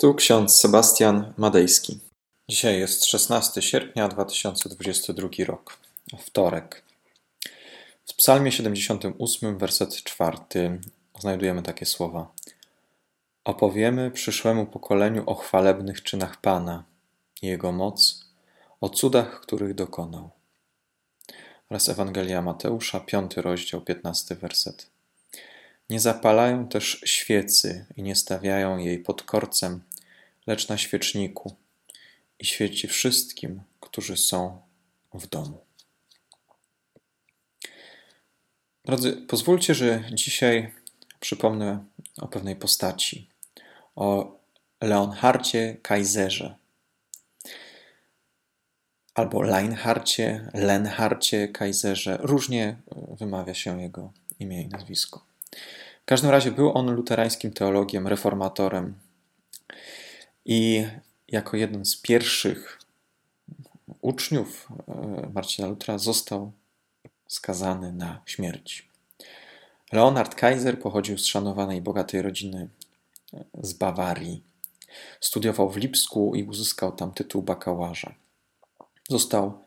Tu ksiądz Sebastian Madejski. Dzisiaj jest 16 sierpnia 2022 rok, wtorek. W Psalmie 78, werset 4 znajdujemy takie słowa: Opowiemy przyszłemu pokoleniu o chwalebnych czynach Pana, Jego moc, o cudach, których dokonał. Oraz Ewangelia Mateusza, 5 rozdział, 15 werset. Nie zapalają też świecy i nie stawiają jej pod korcem, lecz na świeczniku i świeci wszystkim, którzy są w domu. Drodzy, pozwólcie, że dzisiaj przypomnę o pewnej postaci, o Leonhardzie Kaiserze, albo Leinhardzie, Lenhardzie Kaiserze. Różnie wymawia się jego imię i nazwisko. W każdym razie był on luterańskim teologiem, reformatorem i jako jeden z pierwszych uczniów e, Marcina Lutra został skazany na śmierć. Leonard Kaiser pochodził z szanowanej, bogatej rodziny e, z Bawarii. Studiował w Lipsku i uzyskał tam tytuł bakałaża. Został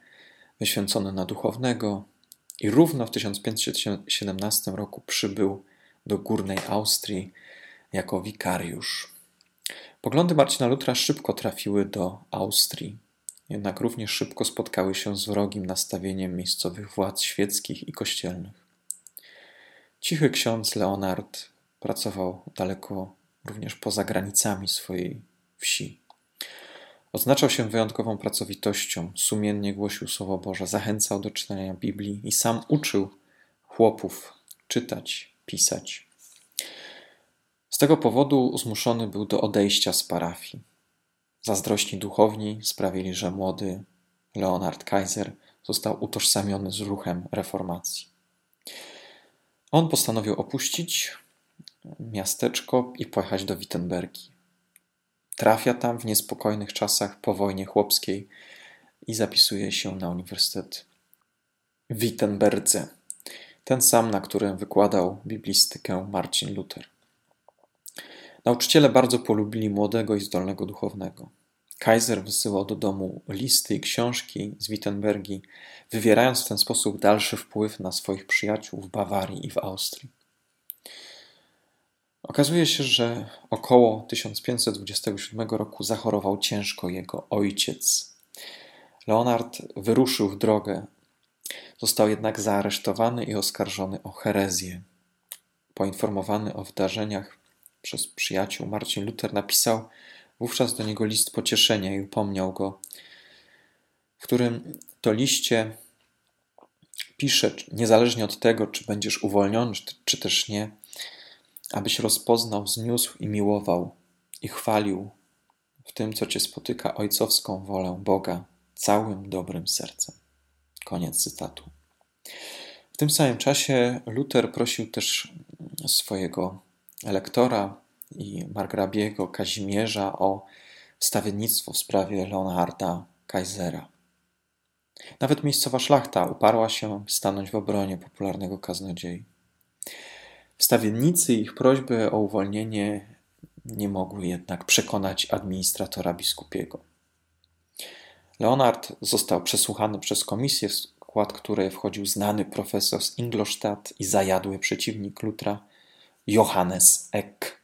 wyświęcony na duchownego i równo w 1517 roku przybył do Górnej Austrii jako wikariusz. Poglądy Marcina Lutra szybko trafiły do Austrii, jednak również szybko spotkały się z wrogim nastawieniem miejscowych władz świeckich i kościelnych. Cichy ksiądz Leonard pracował daleko również poza granicami swojej wsi. Odznaczał się wyjątkową pracowitością, sumiennie głosił Słowo Boże, zachęcał do czytania Biblii i sam uczył chłopów czytać, pisać tego powodu zmuszony był do odejścia z parafii. Zazdrośni duchowni sprawili, że młody Leonard Kaiser został utożsamiony z ruchem reformacji. On postanowił opuścić miasteczko i pojechać do Wittenbergi. Trafia tam w niespokojnych czasach po wojnie chłopskiej i zapisuje się na Uniwersytet w Wittenberdze, ten sam, na którym wykładał biblistykę Marcin Luther. Nauczyciele bardzo polubili młodego i zdolnego duchownego. Kaiser wysyłał do domu listy i książki z Wittenbergi, wywierając w ten sposób dalszy wpływ na swoich przyjaciół w Bawarii i w Austrii. Okazuje się, że około 1527 roku zachorował ciężko jego ojciec. Leonard wyruszył w drogę. Został jednak zaaresztowany i oskarżony o herezję. Poinformowany o wydarzeniach, przez przyjaciół Marcin Luther napisał wówczas do niego list pocieszenia i upomniał go, w którym to liście pisze, niezależnie od tego, czy będziesz uwolniony, czy też nie, abyś rozpoznał, zniósł i miłował i chwalił w tym, co cię spotyka, ojcowską wolę Boga całym dobrym sercem. Koniec cytatu. W tym samym czasie Luther prosił też swojego elektora i margrabiego Kazimierza o wstawiennictwo w sprawie Leonharda Kaisera. Nawet miejscowa szlachta uparła się stanąć w obronie popularnego kaznodziei. Wstawiennicy ich prośby o uwolnienie nie mogły jednak przekonać administratora biskupiego. Leonard został przesłuchany przez komisję, w skład której wchodził znany profesor z Ingolstadt i zajadły przeciwnik Lutra Johannes Eck.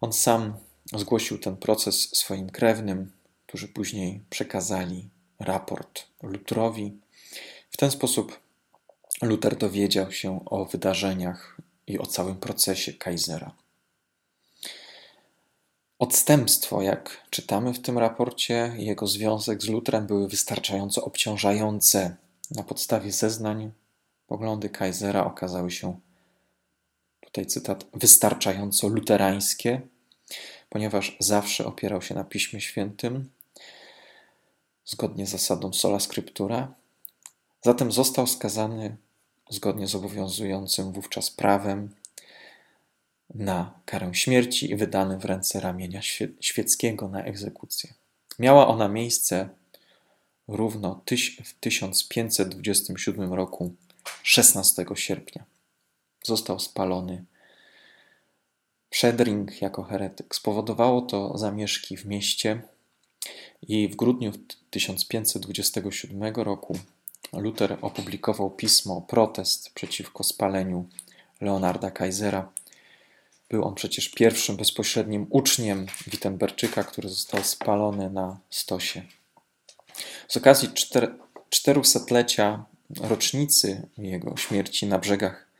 On sam zgłosił ten proces swoim krewnym, którzy później przekazali raport Lutrowi. W ten sposób Luther dowiedział się o wydarzeniach i o całym procesie Kaisera. Odstępstwo, jak czytamy w tym raporcie, i jego związek z Lutrem były wystarczająco obciążające. Na podstawie zeznań poglądy Kaisera okazały się tutaj cytat, wystarczająco luterańskie, ponieważ zawsze opierał się na Piśmie Świętym, zgodnie z zasadą sola scriptura. Zatem został skazany zgodnie z obowiązującym wówczas prawem na karę śmierci i wydany w ręce ramienia świeckiego na egzekucję. Miała ona miejsce równo w 1527 roku 16 sierpnia został spalony Przedring jako heretyk. Spowodowało to zamieszki w mieście i w grudniu 1527 roku Luther opublikował pismo protest przeciwko spaleniu Leonarda Kaisera. Był on przecież pierwszym bezpośrednim uczniem Wittenberczyka, który został spalony na stosie. Z okazji 400-lecia rocznicy jego śmierci na brzegach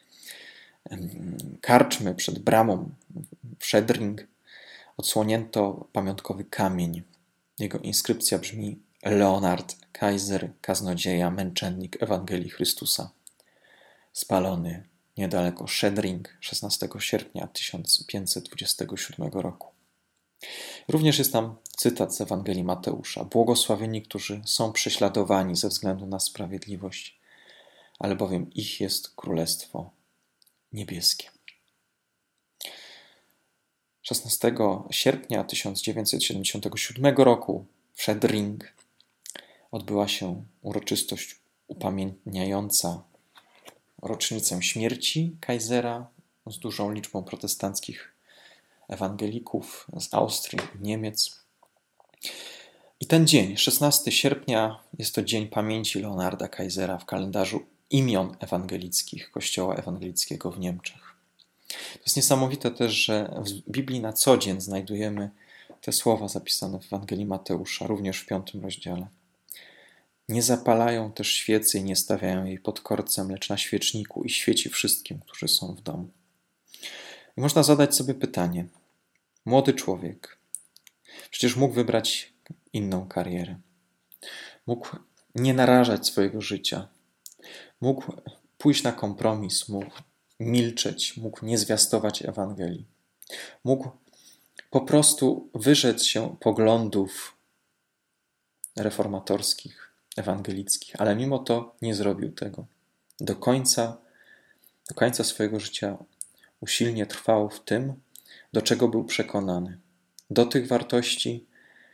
karczmy przed bramą w Szedring odsłonięto pamiątkowy kamień. Jego inskrypcja brzmi Leonard Kaiser, kaznodzieja, męczennik Ewangelii Chrystusa. Spalony niedaleko Szedring 16 sierpnia 1527 roku. Również jest tam cytat z Ewangelii Mateusza: Błogosławieni, którzy są prześladowani ze względu na sprawiedliwość, albowiem ich jest królestwo niebieskie. 16 sierpnia 1977 roku w Szedring odbyła się uroczystość upamiętniająca rocznicę śmierci Kaisera z dużą liczbą protestanckich ewangelików z Austrii i Niemiec. I ten dzień, 16 sierpnia, jest to dzień pamięci Leonarda Kaisera w kalendarzu imion ewangelickich Kościoła Ewangelickiego w Niemczech. To jest niesamowite też, że w Biblii na co dzień znajdujemy te słowa zapisane w Ewangelii Mateusza, również w piątym rozdziale. Nie zapalają też świecy i nie stawiają jej pod korcem, lecz na świeczniku i świeci wszystkim, którzy są w domu. I można zadać sobie pytanie: młody człowiek, przecież mógł wybrać inną karierę, mógł nie narażać swojego życia, mógł pójść na kompromis, mógł milczeć, mógł nie zwiastować Ewangelii, mógł po prostu wyrzec się poglądów reformatorskich, ewangelickich, ale mimo to nie zrobił tego. Do końca, do końca swojego życia usilnie trwał w tym, do czego był przekonany, do tych wartości,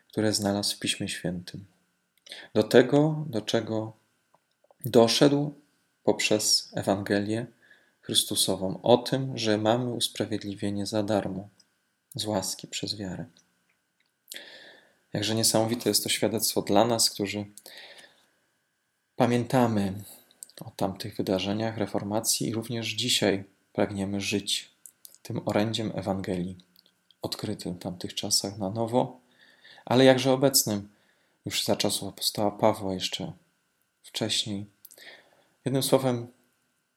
które znalazł w Piśmie Świętym, do tego, do czego doszedł poprzez Ewangelię Chrystusową, o tym, że mamy usprawiedliwienie za darmo, z łaski przez wiarę. Jakże niesamowite jest to świadectwo dla nas, którzy pamiętamy o tamtych wydarzeniach reformacji i również dzisiaj pragniemy żyć tym orędziem Ewangelii, odkrytym w tamtych czasach na nowo, ale jakże obecnym już za czasów apostoła Pawła, jeszcze wcześniej. Jednym słowem,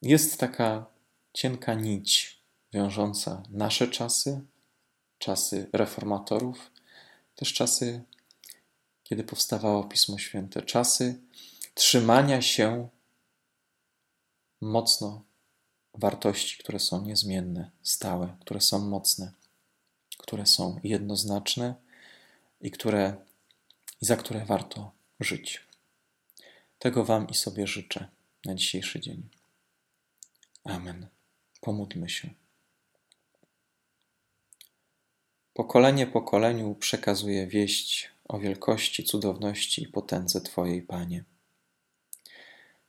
jest taka cienka nić wiążąca nasze czasy, czasy reformatorów, też czasy, kiedy powstawało Pismo Święte, czasy trzymania się mocno wartości, które są niezmienne, stałe, które są mocne, które są jednoznaczne i, które, i za które warto żyć. Tego Wam i sobie życzę na dzisiejszy dzień. Amen. Pomódlmy się. Pokolenie pokoleniu przekazuje wieść o wielkości, cudowności i potędze Twojej, Panie.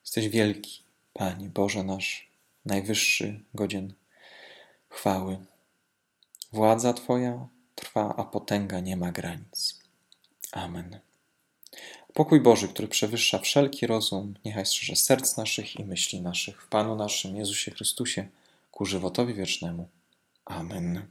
Jesteś wielki, Panie, Boże nasz, najwyższy, godzien chwały. Władza Twoja trwa, a potęga nie ma granic. Amen. Pokój Boży, który przewyższa wszelki rozum, niechaj strzeże serc naszych i myśli naszych w Panu naszym Jezusie Chrystusie ku żywotowi wiecznemu. Amen.